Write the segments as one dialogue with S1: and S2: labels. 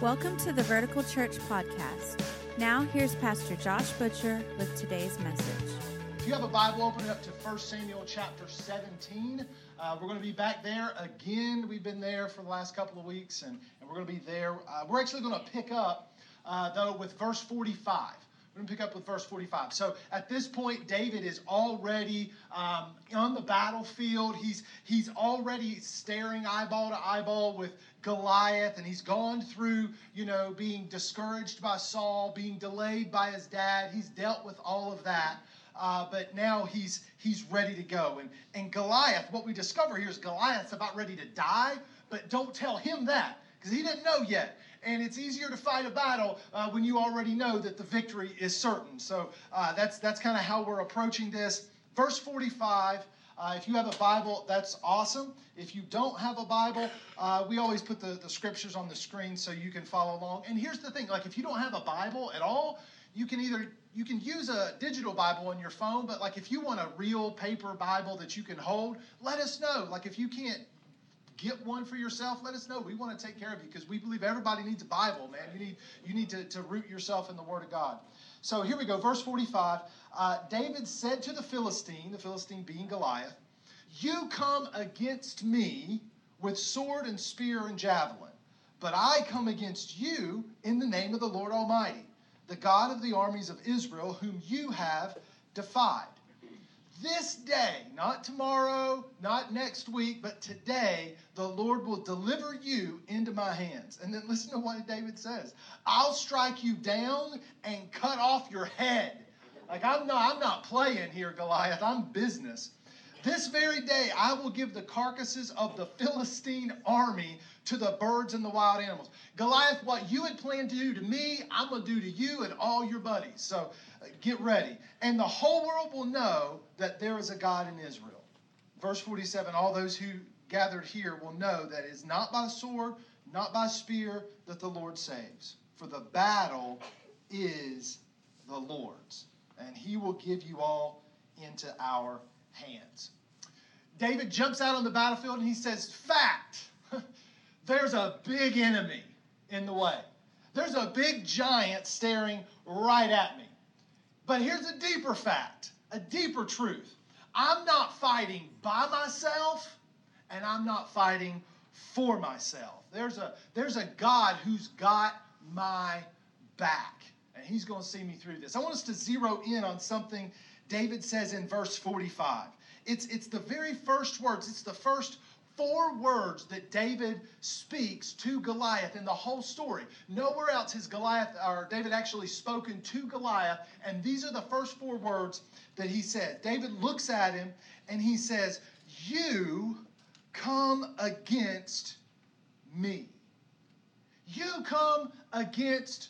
S1: Welcome to the Vertical Church Podcast. Now, here's Pastor Josh Butcher with today's message.
S2: If you have a Bible, open it up to 1 Samuel chapter 17. Uh, we're going to be back there again. We've been there for the last couple of weeks, and, and we're going to be there. Uh, we're actually going to pick up, uh, though, with verse 45. We're going to pick up with verse 45. So at this point, David is already um, on the battlefield. He's, he's already staring eyeball to eyeball with Goliath, and he's gone through, you know, being discouraged by Saul, being delayed by his dad. He's dealt with all of that. Uh, but now he's he's ready to go. And and Goliath, what we discover here is Goliath's about ready to die, but don't tell him that because he didn't know yet and it's easier to fight a battle uh, when you already know that the victory is certain. So uh, that's that's kind of how we're approaching this. Verse 45. Uh, if you have a Bible, that's awesome. If you don't have a Bible, uh, we always put the, the scriptures on the screen so you can follow along. And here's the thing like, if you don't have a Bible at all, you can either you can use a digital bible on your phone but like if you want a real paper bible that you can hold let us know like if you can't get one for yourself, let us know. We want to take care of you because we believe everybody needs a Bible, man. You need you need to, to root yourself in the Word of God. So here we go, verse 45. Uh, David said to the Philistine, the Philistine being Goliath, You come against me with sword and spear and javelin, but I come against you in the name of the Lord Almighty, the God of the armies of Israel, whom you have defied. This day, not tomorrow, not next week, but today, the Lord will deliver you into my hands. And then listen to what David says I'll strike you down and cut off your head. Like I'm not, I'm not playing here, Goliath. I'm business. This very day I will give the carcasses of the Philistine army to the birds and the wild animals. Goliath, what you had planned to do to me, I'm going to do to you and all your buddies. So uh, get ready. And the whole world will know that there is a God in Israel. Verse 47 All those who gathered here will know that it is not by sword, not by spear that the Lord saves. For the battle is the Lord's, and he will give you all into our hands. David jumps out on the battlefield and he says, Fact, there's a big enemy in the way. There's a big giant staring right at me. But here's a deeper fact, a deeper truth. I'm not fighting by myself, and I'm not fighting for myself. There's a, there's a God who's got my back, and he's going to see me through this. I want us to zero in on something David says in verse 45. It's, it's the very first words, it's the first four words that David speaks to Goliath in the whole story. Nowhere else has Goliath or David actually spoken to Goliath, and these are the first four words that he said. David looks at him and he says, You come against me. You come against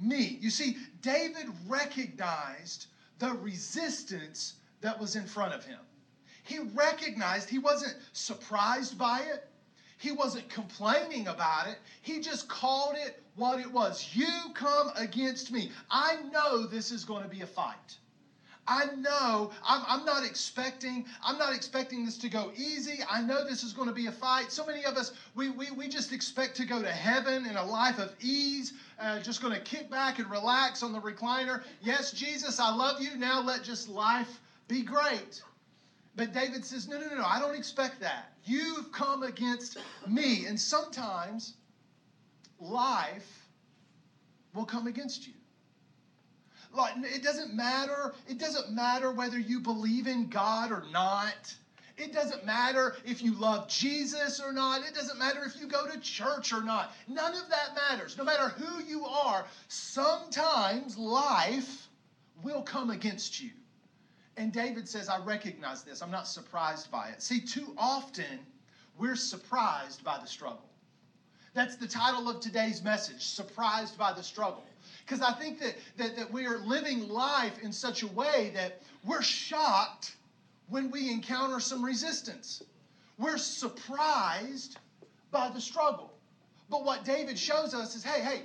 S2: me. You see, David recognized the resistance that was in front of him. He recognized he wasn't surprised by it. He wasn't complaining about it. He just called it what it was. You come against me. I know this is going to be a fight. I know I'm, I'm, not expecting I'm not expecting this to go easy. I know this is going to be a fight. So many of us we, we, we just expect to go to heaven in a life of ease, uh, just going to kick back and relax on the recliner. Yes, Jesus, I love you. Now let just life be great. But David says, no, no, no, no, I don't expect that. You've come against me. And sometimes life will come against you. Like, it doesn't matter. It doesn't matter whether you believe in God or not. It doesn't matter if you love Jesus or not. It doesn't matter if you go to church or not. None of that matters. No matter who you are, sometimes life will come against you. And David says, I recognize this. I'm not surprised by it. See, too often we're surprised by the struggle. That's the title of today's message Surprised by the Struggle. Because I think that, that, that we are living life in such a way that we're shocked when we encounter some resistance. We're surprised by the struggle. But what David shows us is hey, hey,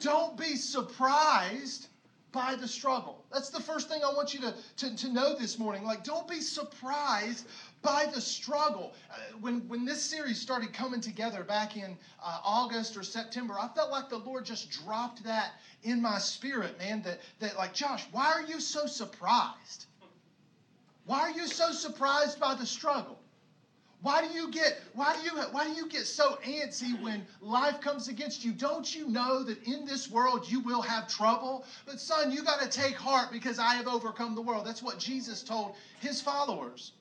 S2: don't be surprised by the struggle. That's the first thing I want you to, to, to know this morning. Like, don't be surprised by the struggle. Uh, when, when this series started coming together back in uh, August or September, I felt like the Lord just dropped that in my spirit, man. That, that, like, Josh, why are you so surprised? Why are you so surprised by the struggle? Why do you get why do you why do you get so antsy when life comes against you? Don't you know that in this world you will have trouble? But son, you got to take heart because I have overcome the world. That's what Jesus told his followers.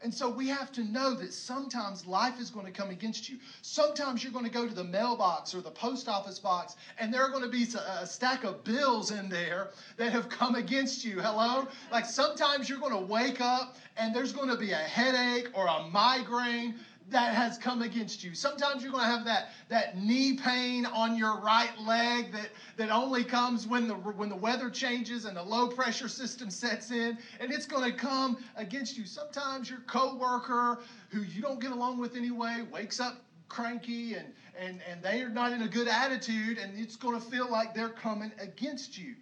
S2: And so we have to know that sometimes life is going to come against you. Sometimes you're going to go to the mailbox or the post office box, and there are going to be a stack of bills in there that have come against you. Hello? Like sometimes you're going to wake up and there's going to be a headache or a migraine that has come against you. Sometimes you're going to have that, that knee pain on your right leg that, that only comes when the, when the weather changes and the low pressure system sets in, and it's going to come against you. Sometimes your coworker, who you don't get along with anyway, wakes up cranky and, and, and they are not in a good attitude, and it's going to feel like they're coming against you.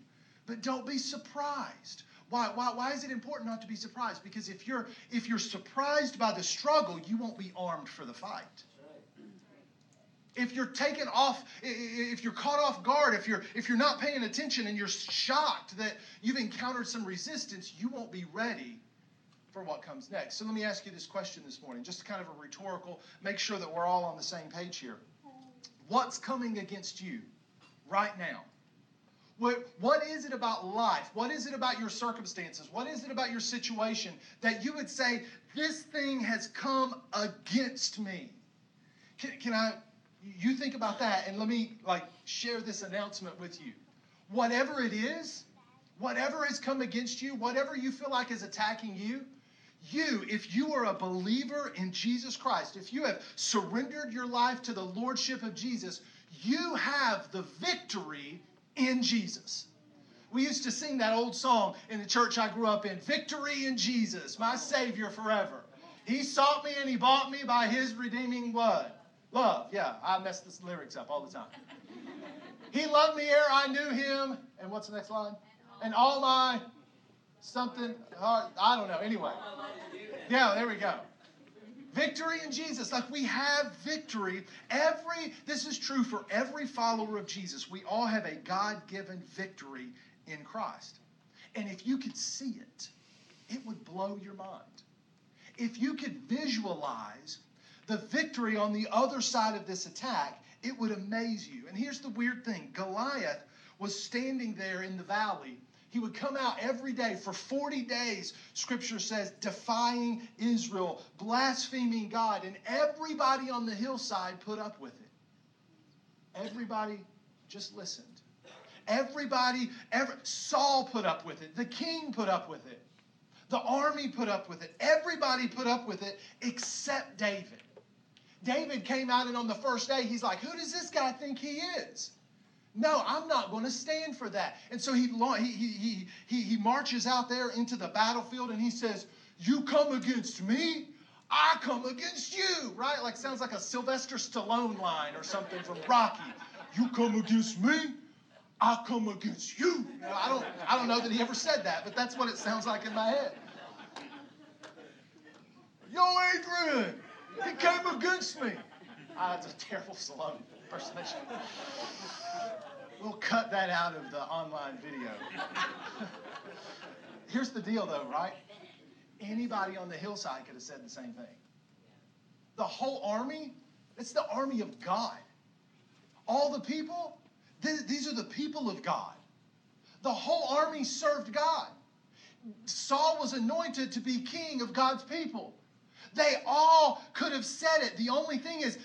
S2: But don't be surprised why, why, why is it important not to be surprised? Because if you're, if you're surprised by the struggle, you won't be armed for the fight. If you're taken off, if you're caught off guard, if you're, if you're not paying attention and you're shocked that you've encountered some resistance, you won't be ready for what comes next. So let me ask you this question this morning, just kind of a rhetorical, make sure that we're all on the same page here. What's coming against you right now? What, what is it about life? What is it about your circumstances? What is it about your situation that you would say, this thing has come against me? Can, can I, you think about that and let me like share this announcement with you. Whatever it is, whatever has come against you, whatever you feel like is attacking you, you, if you are a believer in Jesus Christ, if you have surrendered your life to the Lordship of Jesus, you have the victory in Jesus. We used to sing that old song in the church I grew up in Victory in Jesus, my Savior forever. He sought me and He bought me by His redeeming blood. Love, yeah, I mess the lyrics up all the time. He loved me ere I knew Him. And what's the next line? And all my something, uh, I don't know, anyway. Yeah, there we go. Victory in Jesus. Like we have victory. Every, this is true for every follower of Jesus. We all have a God given victory in Christ. And if you could see it, it would blow your mind. If you could visualize the victory on the other side of this attack, it would amaze you. And here's the weird thing Goliath was standing there in the valley he would come out every day for 40 days, scripture says, defying Israel, blaspheming God, and everybody on the hillside put up with it. Everybody just listened. Everybody, every, Saul put up with it. The king put up with it. The army put up with it. Everybody put up with it except David. David came out, and on the first day, he's like, Who does this guy think he is? No, I'm not going to stand for that. And so he, he, he, he, he marches out there into the battlefield and he says, You come against me, I come against you, right? Like sounds like a Sylvester Stallone line or something from Rocky. You come against me, I come against you. you know, I don't I don't know that he ever said that, but that's what it sounds like in my head. Yo, Adrian, he came against me. Ah, that's a terrible Stallone impersonation. We'll cut that out of the online video. Here's the deal, though, right? Anybody on the hillside could have said the same thing. The whole army, it's the army of God. All the people, these are the people of God. The whole army served God. Saul was anointed to be king of God's people. They all could have said it. The only thing is,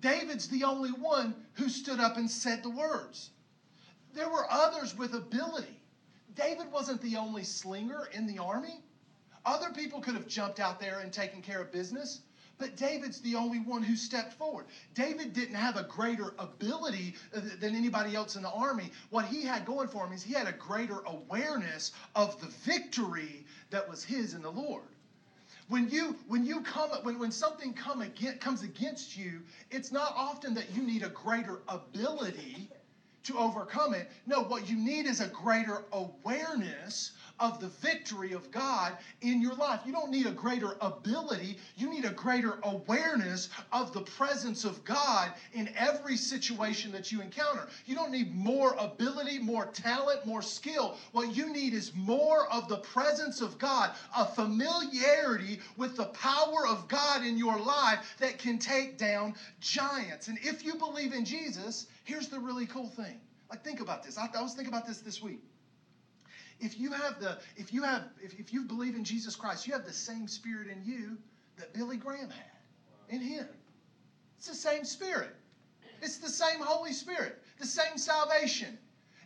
S2: David's the only one who stood up and said the words. There were others with ability. David wasn't the only slinger in the army. Other people could have jumped out there and taken care of business, but David's the only one who stepped forward. David didn't have a greater ability uh, than anybody else in the army. What he had going for him is he had a greater awareness of the victory that was his in the Lord. When you when you come when, when something come again, comes against you, it's not often that you need a greater ability to overcome it. No, what you need is a greater awareness of the victory of God in your life. You don't need a greater ability, you need a greater awareness of the presence of God in every situation that you encounter. You don't need more ability, more talent, more skill. What you need is more of the presence of God, a familiarity with the power of God in your life that can take down giants. And if you believe in Jesus, here's the really cool thing. Like, think about this. I, I was thinking about this this week if you have the if you have if, if you believe in jesus christ you have the same spirit in you that billy graham had in him. It's the same spirit. It's the same holy spirit the same salvation.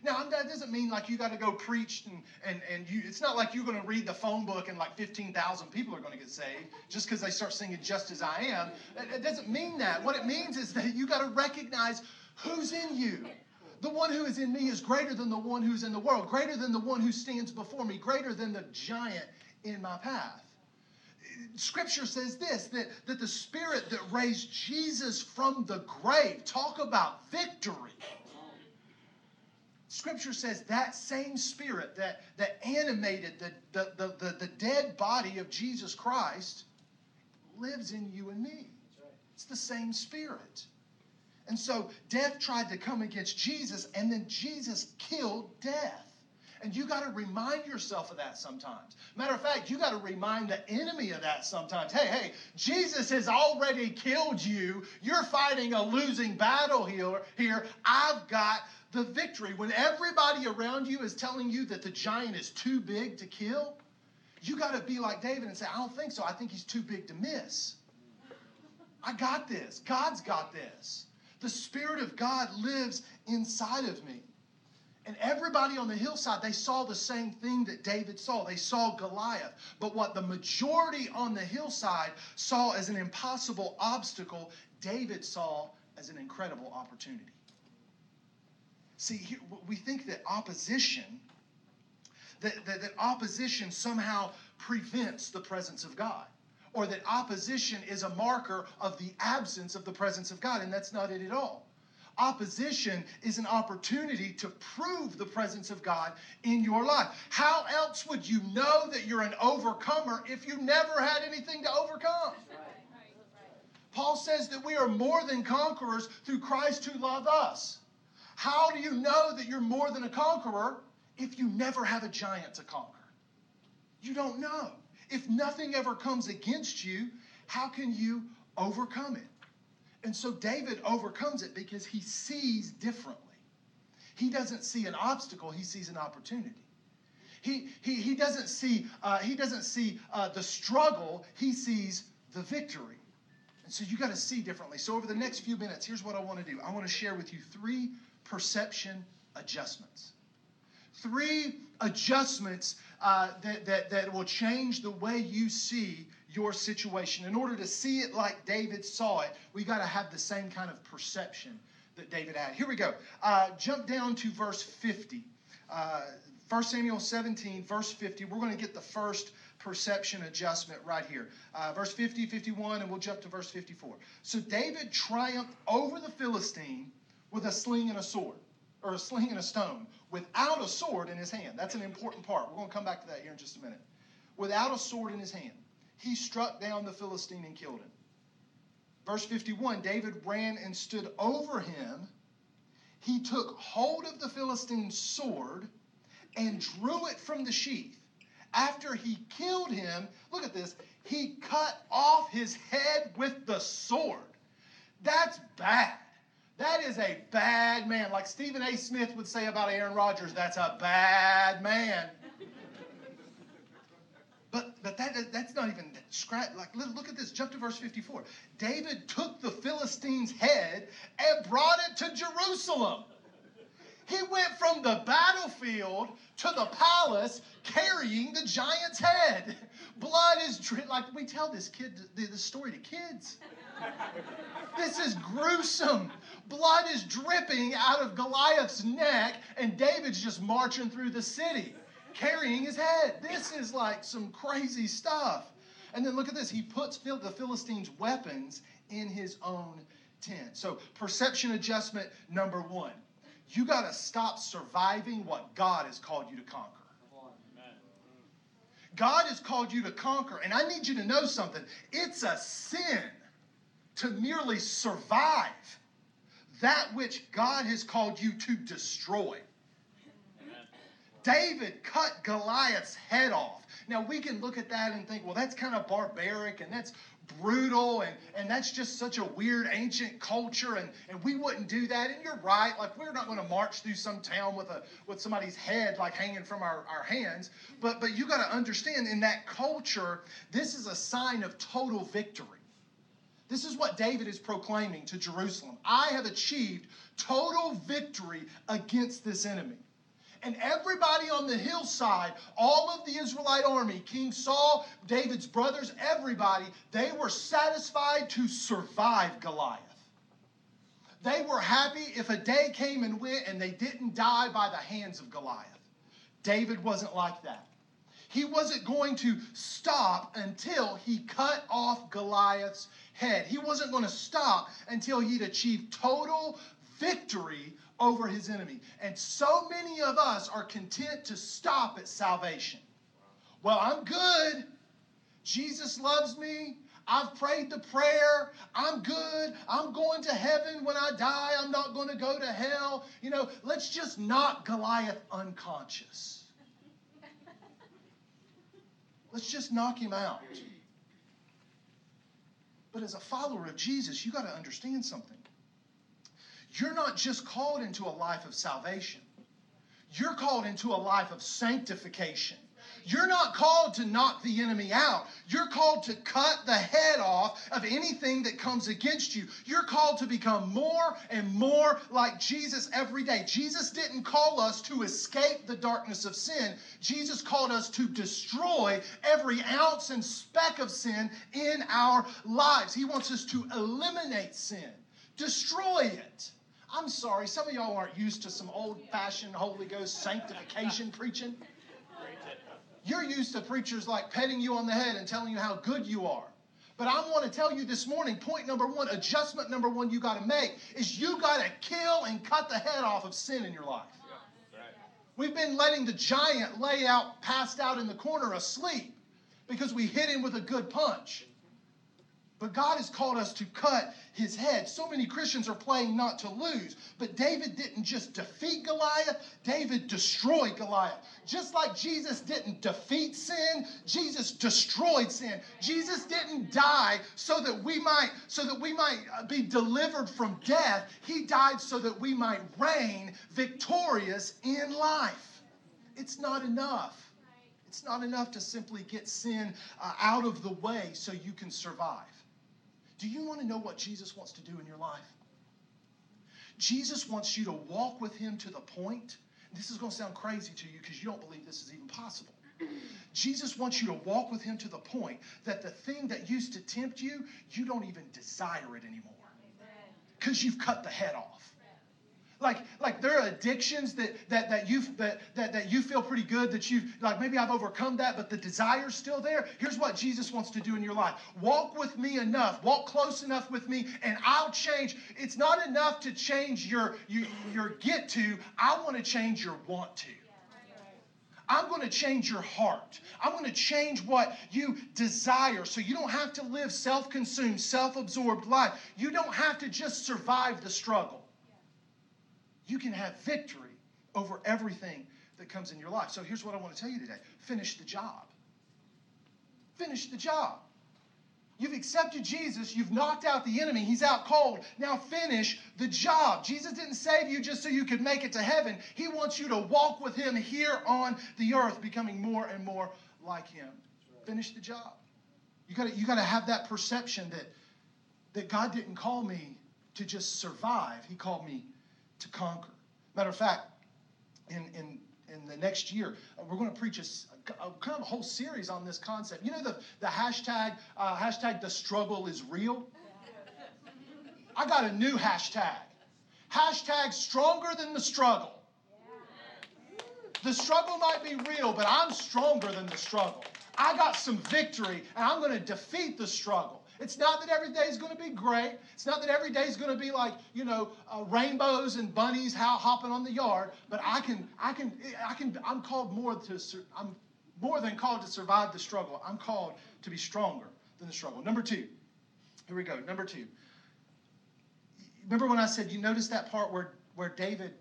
S2: Now that doesn't mean like you got to go preach and and and you it's not like you're going to read the phone book and like 15,000 people are going to get saved just because they start singing just as i am. It, it doesn't mean that. What it means is that you got to recognize who's in you the one who is in me is greater than the one who's in the world, greater than the one who stands before me, greater than the giant in my path. Scripture says this that, that the spirit that raised Jesus from the grave, talk about victory. Scripture says that same spirit that, that animated the, the, the, the, the dead body of Jesus Christ lives in you and me. It's the same spirit. And so death tried to come against Jesus, and then Jesus killed death. And you got to remind yourself of that sometimes. Matter of fact, you got to remind the enemy of that sometimes. Hey, hey, Jesus has already killed you. You're fighting a losing battle here. Here, I've got the victory. When everybody around you is telling you that the giant is too big to kill, you got to be like David and say, I don't think so. I think he's too big to miss. I got this. God's got this. The Spirit of God lives inside of me. And everybody on the hillside, they saw the same thing that David saw. They saw Goliath. But what the majority on the hillside saw as an impossible obstacle, David saw as an incredible opportunity. See, we think that opposition, that, that, that opposition somehow prevents the presence of God or that opposition is a marker of the absence of the presence of God, and that's not it at all. Opposition is an opportunity to prove the presence of God in your life. How else would you know that you're an overcomer if you never had anything to overcome? Paul says that we are more than conquerors through Christ who loved us. How do you know that you're more than a conqueror if you never have a giant to conquer? You don't know. If nothing ever comes against you, how can you overcome it? And so David overcomes it because he sees differently. He doesn't see an obstacle, he sees an opportunity. He, he, he doesn't see, uh, he doesn't see uh, the struggle, he sees the victory. And so you got to see differently. So, over the next few minutes, here's what I want to do I want to share with you three perception adjustments. Three adjustments uh, that, that, that will change the way you see your situation. In order to see it like David saw it, we got to have the same kind of perception that David had. Here we go. Uh, jump down to verse 50. Uh, 1 Samuel 17, verse 50. We're going to get the first perception adjustment right here. Uh, verse 50, 51, and we'll jump to verse 54. So David triumphed over the Philistine with a sling and a sword or a sling and a stone without a sword in his hand. That's an important part. We're going to come back to that here in just a minute. Without a sword in his hand, he struck down the Philistine and killed him. Verse 51 David ran and stood over him. He took hold of the Philistine's sword and drew it from the sheath. After he killed him, look at this, he cut off his head with the sword. That's bad. That is a bad man. Like Stephen A. Smith would say about Aaron Rodgers, that's a bad man. But, but that, that's not even scratch. Like, look at this. Jump to verse 54. David took the Philistine's head and brought it to Jerusalem. He went from the battlefield to the palace carrying the giant's head. Blood is dri- like we tell this kid the, the story to kids. This is gruesome. Blood is dripping out of Goliath's neck, and David's just marching through the city carrying his head. This is like some crazy stuff. And then look at this. He puts the Philistines' weapons in his own tent. So, perception adjustment number one you got to stop surviving what God has called you to conquer. God has called you to conquer. And I need you to know something. It's a sin to merely survive that which God has called you to destroy. David cut Goliath's head off. Now, we can look at that and think, well, that's kind of barbaric and that's brutal and, and that's just such a weird ancient culture and, and we wouldn't do that. And you're right, like we're not going to march through some town with a with somebody's head like hanging from our, our hands. But but you got to understand in that culture, this is a sign of total victory. This is what David is proclaiming to Jerusalem. I have achieved total victory against this enemy. And everybody on the hillside, all of the Israelite army, King Saul, David's brothers, everybody, they were satisfied to survive Goliath. They were happy if a day came and went and they didn't die by the hands of Goliath. David wasn't like that. He wasn't going to stop until he cut off Goliath's head. He wasn't going to stop until he'd achieved total victory over his enemy. And so many of us are content to stop at salvation. Well, I'm good. Jesus loves me. I've prayed the prayer. I'm good. I'm going to heaven when I die. I'm not going to go to hell. You know, let's just knock Goliath unconscious. Let's just knock him out. But as a follower of Jesus, you got to understand something. You're not just called into a life of salvation, you're called into a life of sanctification. You're not called to knock the enemy out. You're called to cut the head off of anything that comes against you. You're called to become more and more like Jesus every day. Jesus didn't call us to escape the darkness of sin. Jesus called us to destroy every ounce and speck of sin in our lives. He wants us to eliminate sin, destroy it. I'm sorry, some of y'all aren't used to some old fashioned Holy Ghost sanctification preaching. You're used to preachers like petting you on the head and telling you how good you are. But I want to tell you this morning point number one, adjustment number one you got to make is you got to kill and cut the head off of sin in your life. We've been letting the giant lay out, passed out in the corner asleep because we hit him with a good punch. But God has called us to cut his head. So many Christians are playing not to lose. But David didn't just defeat Goliath, David destroyed Goliath. Just like Jesus didn't defeat sin, Jesus destroyed sin. Jesus didn't die so that we might so that we might uh, be delivered from death. He died so that we might reign victorious in life. It's not enough. It's not enough to simply get sin uh, out of the way so you can survive. Do you want to know what Jesus wants to do in your life? Jesus wants you to walk with him to the point. This is going to sound crazy to you because you don't believe this is even possible. Jesus wants you to walk with him to the point that the thing that used to tempt you, you don't even desire it anymore because you've cut the head off. Like, like there are addictions that that that you that, that that you feel pretty good that you like maybe I've overcome that, but the desire's still there. Here's what Jesus wants to do in your life. Walk with me enough, walk close enough with me, and I'll change. It's not enough to change your your, your get to. I want to change your want to. I'm going to change your heart. I'm going to change what you desire so you don't have to live self consumed, self absorbed life. You don't have to just survive the struggle you can have victory over everything that comes in your life. So here's what I want to tell you today finish the job. Finish the job. You've accepted Jesus. You've knocked out the enemy. He's out cold. Now finish the job. Jesus didn't save you just so you could make it to heaven. He wants you to walk with Him here on the earth, becoming more and more like Him. Finish the job. You got you got to have that perception that, that God didn't call me to just survive, He called me to conquer. Matter of fact, in, in, in the next year, uh, we're going to preach a, a, kind of a whole series on this concept. You know the, the hashtag, uh, hashtag the struggle is real? I got a new hashtag. Hashtag stronger than the struggle. The struggle might be real, but I'm stronger than the struggle. I got some victory, and I'm going to defeat the struggle. It's not that every day is going to be great. It's not that every day is going to be like, you know, uh, rainbows and bunnies hopping on the yard, but I can I can I can I'm called more to I'm more than called to survive the struggle. I'm called to be stronger than the struggle. Number 2. Here we go. Number 2. Remember when I said you noticed that part where where David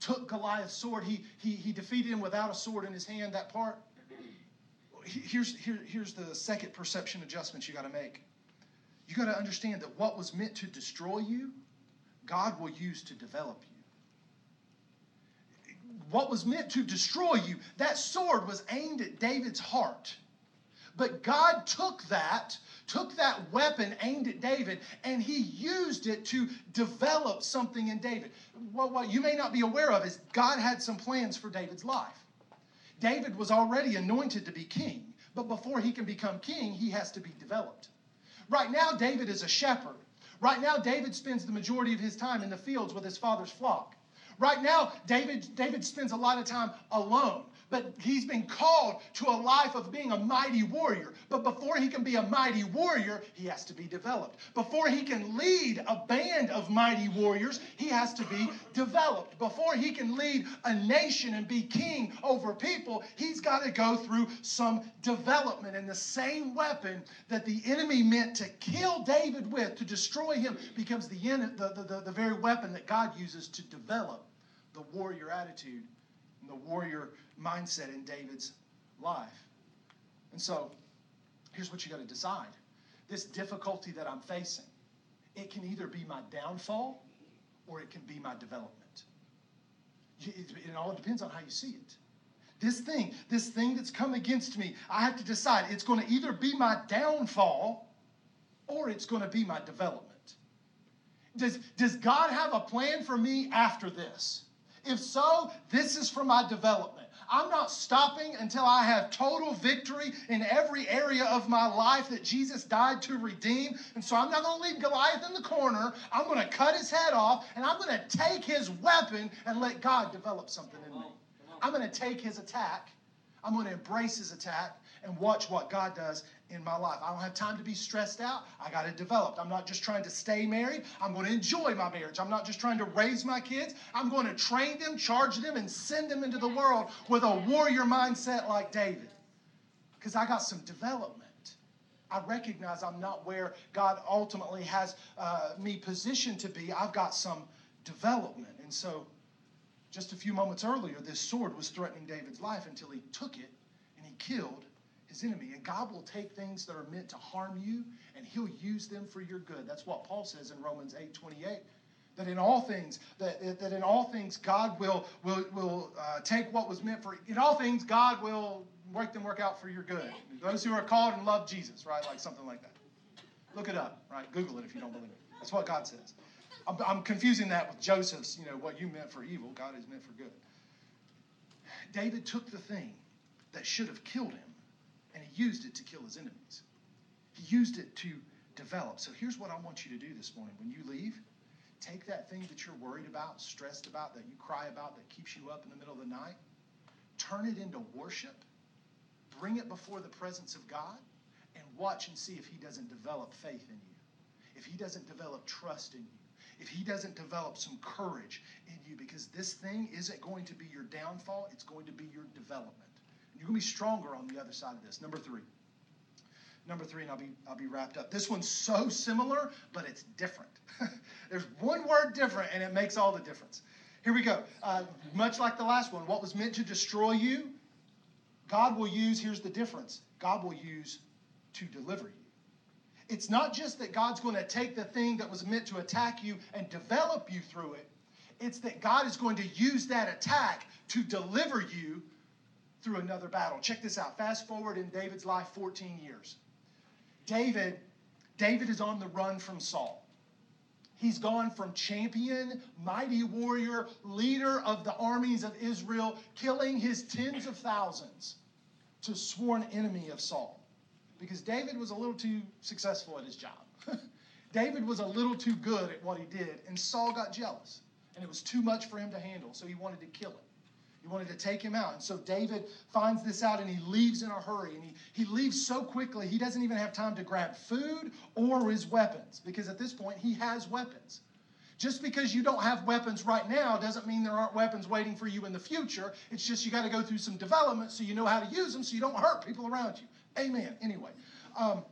S2: took Goliath's sword, he he he defeated him without a sword in his hand, that part? Here's, here, here's the second perception adjustment you got to make you got to understand that what was meant to destroy you, God will use to develop you. What was meant to destroy you, that sword was aimed at David's heart. But God took that, took that weapon aimed at David, and he used it to develop something in David. What, what you may not be aware of is God had some plans for David's life. David was already anointed to be king, but before he can become king, he has to be developed. Right now, David is a shepherd. Right now, David spends the majority of his time in the fields with his father's flock. Right now, David, David spends a lot of time alone but he's been called to a life of being a mighty warrior. But before he can be a mighty warrior, he has to be developed. Before he can lead a band of mighty warriors, he has to be developed. Before he can lead a nation and be king over people, he's got to go through some development. And the same weapon that the enemy meant to kill David with, to destroy him, becomes the, the, the, the very weapon that God uses to develop the warrior attitude and the warrior mindset in David's life. And so, here's what you got to decide this difficulty that I'm facing, it can either be my downfall or it can be my development. It all depends on how you see it. This thing, this thing that's come against me, I have to decide it's going to either be my downfall or it's going to be my development. Does, does God have a plan for me after this? If so, this is for my development. I'm not stopping until I have total victory in every area of my life that Jesus died to redeem. And so I'm not going to leave Goliath in the corner. I'm going to cut his head off and I'm going to take his weapon and let God develop something in me. I'm going to take his attack. I'm going to embrace his attack and watch what God does in my life. I don't have time to be stressed out. I got it developed. I'm not just trying to stay married. I'm going to enjoy my marriage. I'm not just trying to raise my kids. I'm going to train them, charge them, and send them into the world with a warrior mindset like David. Because I got some development. I recognize I'm not where God ultimately has uh, me positioned to be. I've got some development. And so, just a few moments earlier, this sword was threatening David's life until he took it and he killed his enemy. And God will take things that are meant to harm you and he'll use them for your good. That's what Paul says in Romans 8 28. That in all things, that, that in all things, God will will will uh, take what was meant for. In all things, God will work them work out for your good. Those who are called and love Jesus, right? Like something like that. Look it up, right? Google it if you don't believe it. That's what God says. I'm, I'm confusing that with Joseph's. You know what you meant for evil, God is meant for good. David took the thing that should have killed him and he used it to kill his enemies. He used it to develop. So here's what I want you to do this morning. When you leave, take that thing that you're worried about, stressed about, that you cry about, that keeps you up in the middle of the night, turn it into worship, bring it before the presence of God, and watch and see if he doesn't develop faith in you, if he doesn't develop trust in you, if he doesn't develop some courage in you, because this thing isn't going to be your downfall, it's going to be your development. You're going to be stronger on the other side of this. Number three. Number three, and I'll be I'll be wrapped up. This one's so similar, but it's different. There's one word different, and it makes all the difference. Here we go. Uh, much like the last one, what was meant to destroy you, God will use. Here's the difference. God will use to deliver you. It's not just that God's going to take the thing that was meant to attack you and develop you through it. It's that God is going to use that attack to deliver you through another battle. Check this out. Fast forward in David's life 14 years. David, David is on the run from Saul. He's gone from champion, mighty warrior, leader of the armies of Israel, killing his tens of thousands, to sworn enemy of Saul. Because David was a little too successful at his job. David was a little too good at what he did, and Saul got jealous. And it was too much for him to handle, so he wanted to kill him. He wanted to take him out. And so David finds this out and he leaves in a hurry. And he, he leaves so quickly, he doesn't even have time to grab food or his weapons because at this point he has weapons. Just because you don't have weapons right now doesn't mean there aren't weapons waiting for you in the future. It's just you got to go through some development so you know how to use them so you don't hurt people around you. Amen. Anyway, um,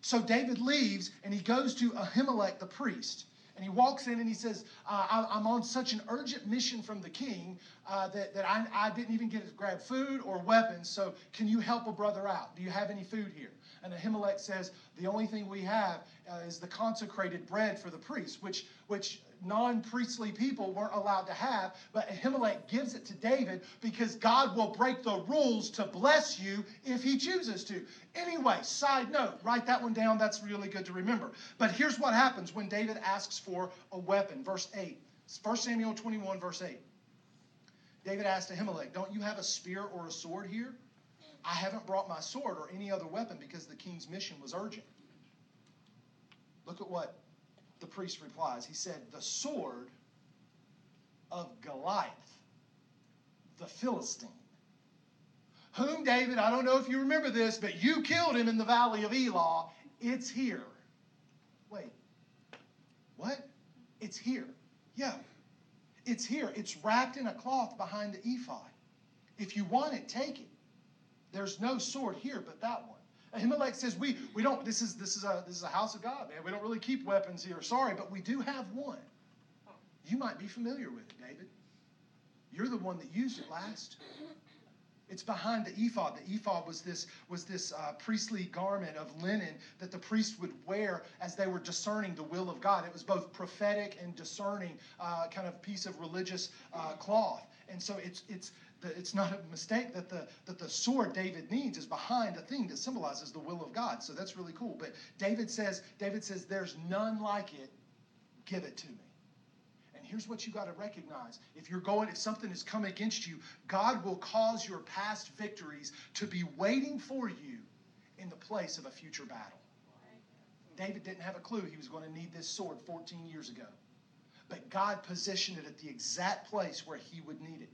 S2: so David leaves and he goes to Ahimelech the priest. And he walks in and he says, uh, I, am on such an urgent mission from the king uh, that, that I, I didn't even get to grab food or weapons. So can you help a brother out? Do you have any food here? And Ahimelech says, The only thing we have uh, is the consecrated bread for the priests, which, which non priestly people weren't allowed to have. But Ahimelech gives it to David because God will break the rules to bless you if he chooses to. Anyway, side note, write that one down. That's really good to remember. But here's what happens when David asks for a weapon. Verse 8. 1 Samuel 21, verse 8. David asked Ahimelech, Don't you have a spear or a sword here? I haven't brought my sword or any other weapon because the king's mission was urgent. Look at what the priest replies. He said, The sword of Goliath, the Philistine, whom David, I don't know if you remember this, but you killed him in the valley of Elah. It's here. Wait, what? It's here. Yeah, it's here. It's wrapped in a cloth behind the ephod. If you want it, take it. There's no sword here but that one. Ahimelech says, we, we don't, this is, this, is a, this is a house of God, man. We don't really keep weapons here. Sorry, but we do have one. You might be familiar with it, David. You're the one that used it last. It's behind the ephod. The ephod was this, was this uh, priestly garment of linen that the priest would wear as they were discerning the will of God. It was both prophetic and discerning uh, kind of piece of religious uh, cloth. And so it's, it's it's not a mistake that the that the sword David needs is behind a thing that symbolizes the will of God. So that's really cool. But David says, David says, there's none like it. Give it to me. And here's what you got to recognize. If you're going, if something has come against you, God will cause your past victories to be waiting for you in the place of a future battle. David didn't have a clue he was going to need this sword 14 years ago. But God positioned it at the exact place where he would need it.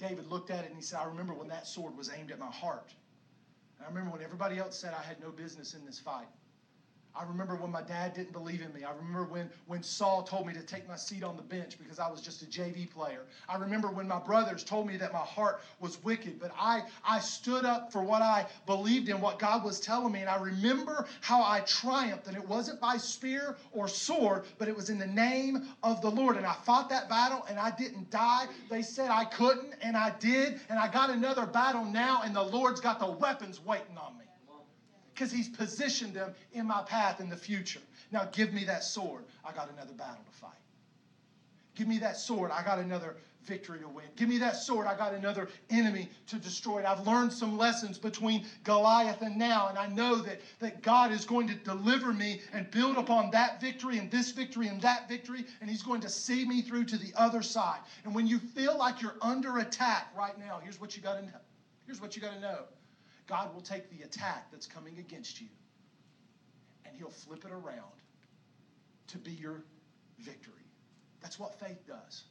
S2: David looked at it and he said, I remember when that sword was aimed at my heart. And I remember when everybody else said I had no business in this fight. I remember when my dad didn't believe in me. I remember when, when Saul told me to take my seat on the bench because I was just a JV player. I remember when my brothers told me that my heart was wicked, but I, I stood up for what I believed in, what God was telling me. And I remember how I triumphed. And it wasn't by spear or sword, but it was in the name of the Lord. And I fought that battle and I didn't die. They said I couldn't, and I did. And I got another battle now, and the Lord's got the weapons waiting on me because he's positioned them in my path in the future. Now give me that sword. I got another battle to fight. Give me that sword. I got another victory to win. Give me that sword. I got another enemy to destroy. I've learned some lessons between Goliath and now, and I know that, that God is going to deliver me and build upon that victory and this victory and that victory, and He's going to see me through to the other side. And when you feel like you're under attack right now, here's what you got to know. Here's what you got to know. God will take the attack that's coming against you and he'll flip it around to be your victory. That's what faith does.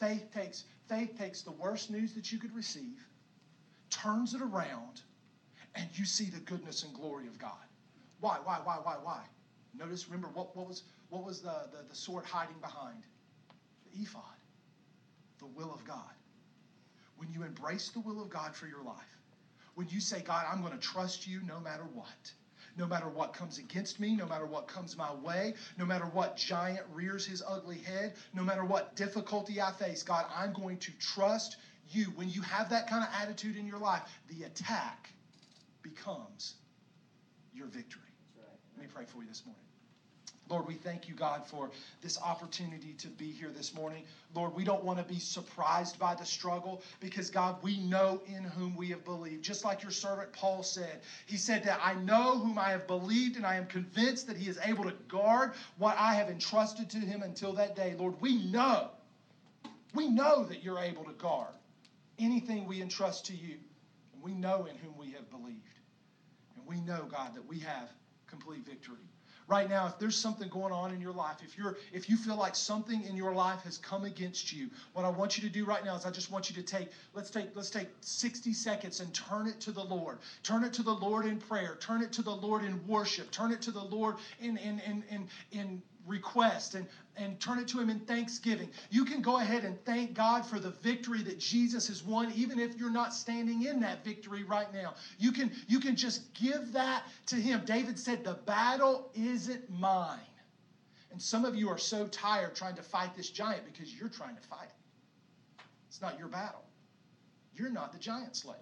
S2: Faith takes, faith takes the worst news that you could receive, turns it around, and you see the goodness and glory of God. Why, why, why, why, why? Notice, remember, what, what was, what was the, the, the sword hiding behind? The ephod, the will of God. When you embrace the will of God for your life, when you say, God, I'm going to trust you no matter what. No matter what comes against me, no matter what comes my way, no matter what giant rears his ugly head, no matter what difficulty I face, God, I'm going to trust you. When you have that kind of attitude in your life, the attack becomes your victory. Let me pray for you this morning. Lord, we thank you, God, for this opportunity to be here this morning. Lord, we don't want to be surprised by the struggle because, God, we know in whom we have believed. Just like your servant Paul said, he said that I know whom I have believed and I am convinced that he is able to guard what I have entrusted to him until that day. Lord, we know, we know that you're able to guard anything we entrust to you. And we know in whom we have believed. And we know, God, that we have complete victory. Right now if there's something going on in your life if you're if you feel like something in your life has come against you what i want you to do right now is i just want you to take let's take let's take 60 seconds and turn it to the lord. Turn it to the lord in prayer. Turn it to the lord in worship. Turn it to the lord in in in in, in request and, and turn it to Him in thanksgiving. You can go ahead and thank God for the victory that Jesus has won, even if you're not standing in that victory right now. You can, you can just give that to Him. David said, The battle isn't mine. And some of you are so tired trying to fight this giant because you're trying to fight it. It's not your battle. You're not the giant slayer,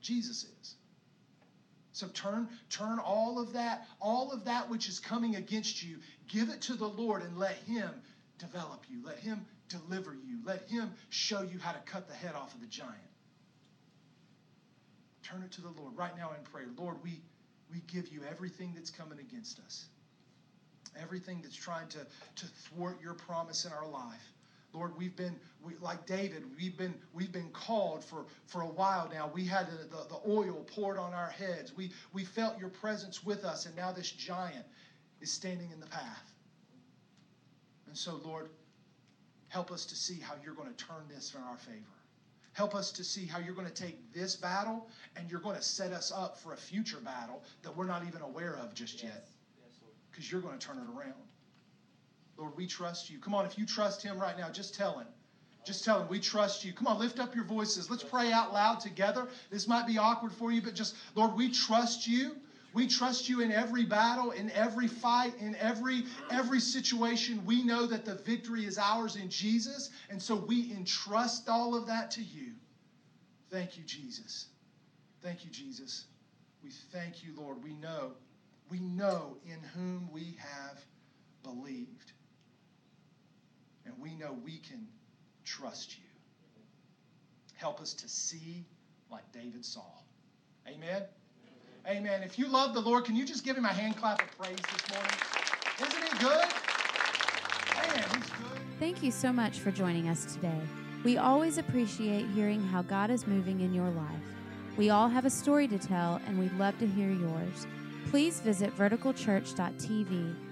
S2: Jesus is. So turn, turn all of that, all of that which is coming against you, give it to the Lord and let Him develop you. Let Him deliver you. Let Him show you how to cut the head off of the giant. Turn it to the Lord right now in prayer. Lord, we, we give you everything that's coming against us. Everything that's trying to, to thwart your promise in our life. Lord, we've been we, like David. We've been we've been called for for a while now. We had the, the, the oil poured on our heads. We we felt your presence with us, and now this giant is standing in the path. And so, Lord, help us to see how you're going to turn this in our favor. Help us to see how you're going to take this battle and you're going to set us up for a future battle that we're not even aware of just yet. Because you're going to turn it around. Lord, we trust you. Come on, if you trust him right now, just tell him. Just tell him, we trust you. Come on, lift up your voices. Let's pray out loud together. This might be awkward for you, but just, Lord, we trust you. We trust you in every battle, in every fight, in every every situation. We know that the victory is ours in Jesus, and so we entrust all of that to you. Thank you, Jesus. Thank you, Jesus. We thank you, Lord. We know, we know in whom we have believed. And we know we can trust you. Help us to see like David saw. Amen. Amen. If you love the Lord, can you just give him a hand clap of praise this morning? Isn't he good? Man, he's good.
S1: Thank you so much for joining us today. We always appreciate hearing how God is moving in your life. We all have a story to tell, and we'd love to hear yours. Please visit verticalchurch.tv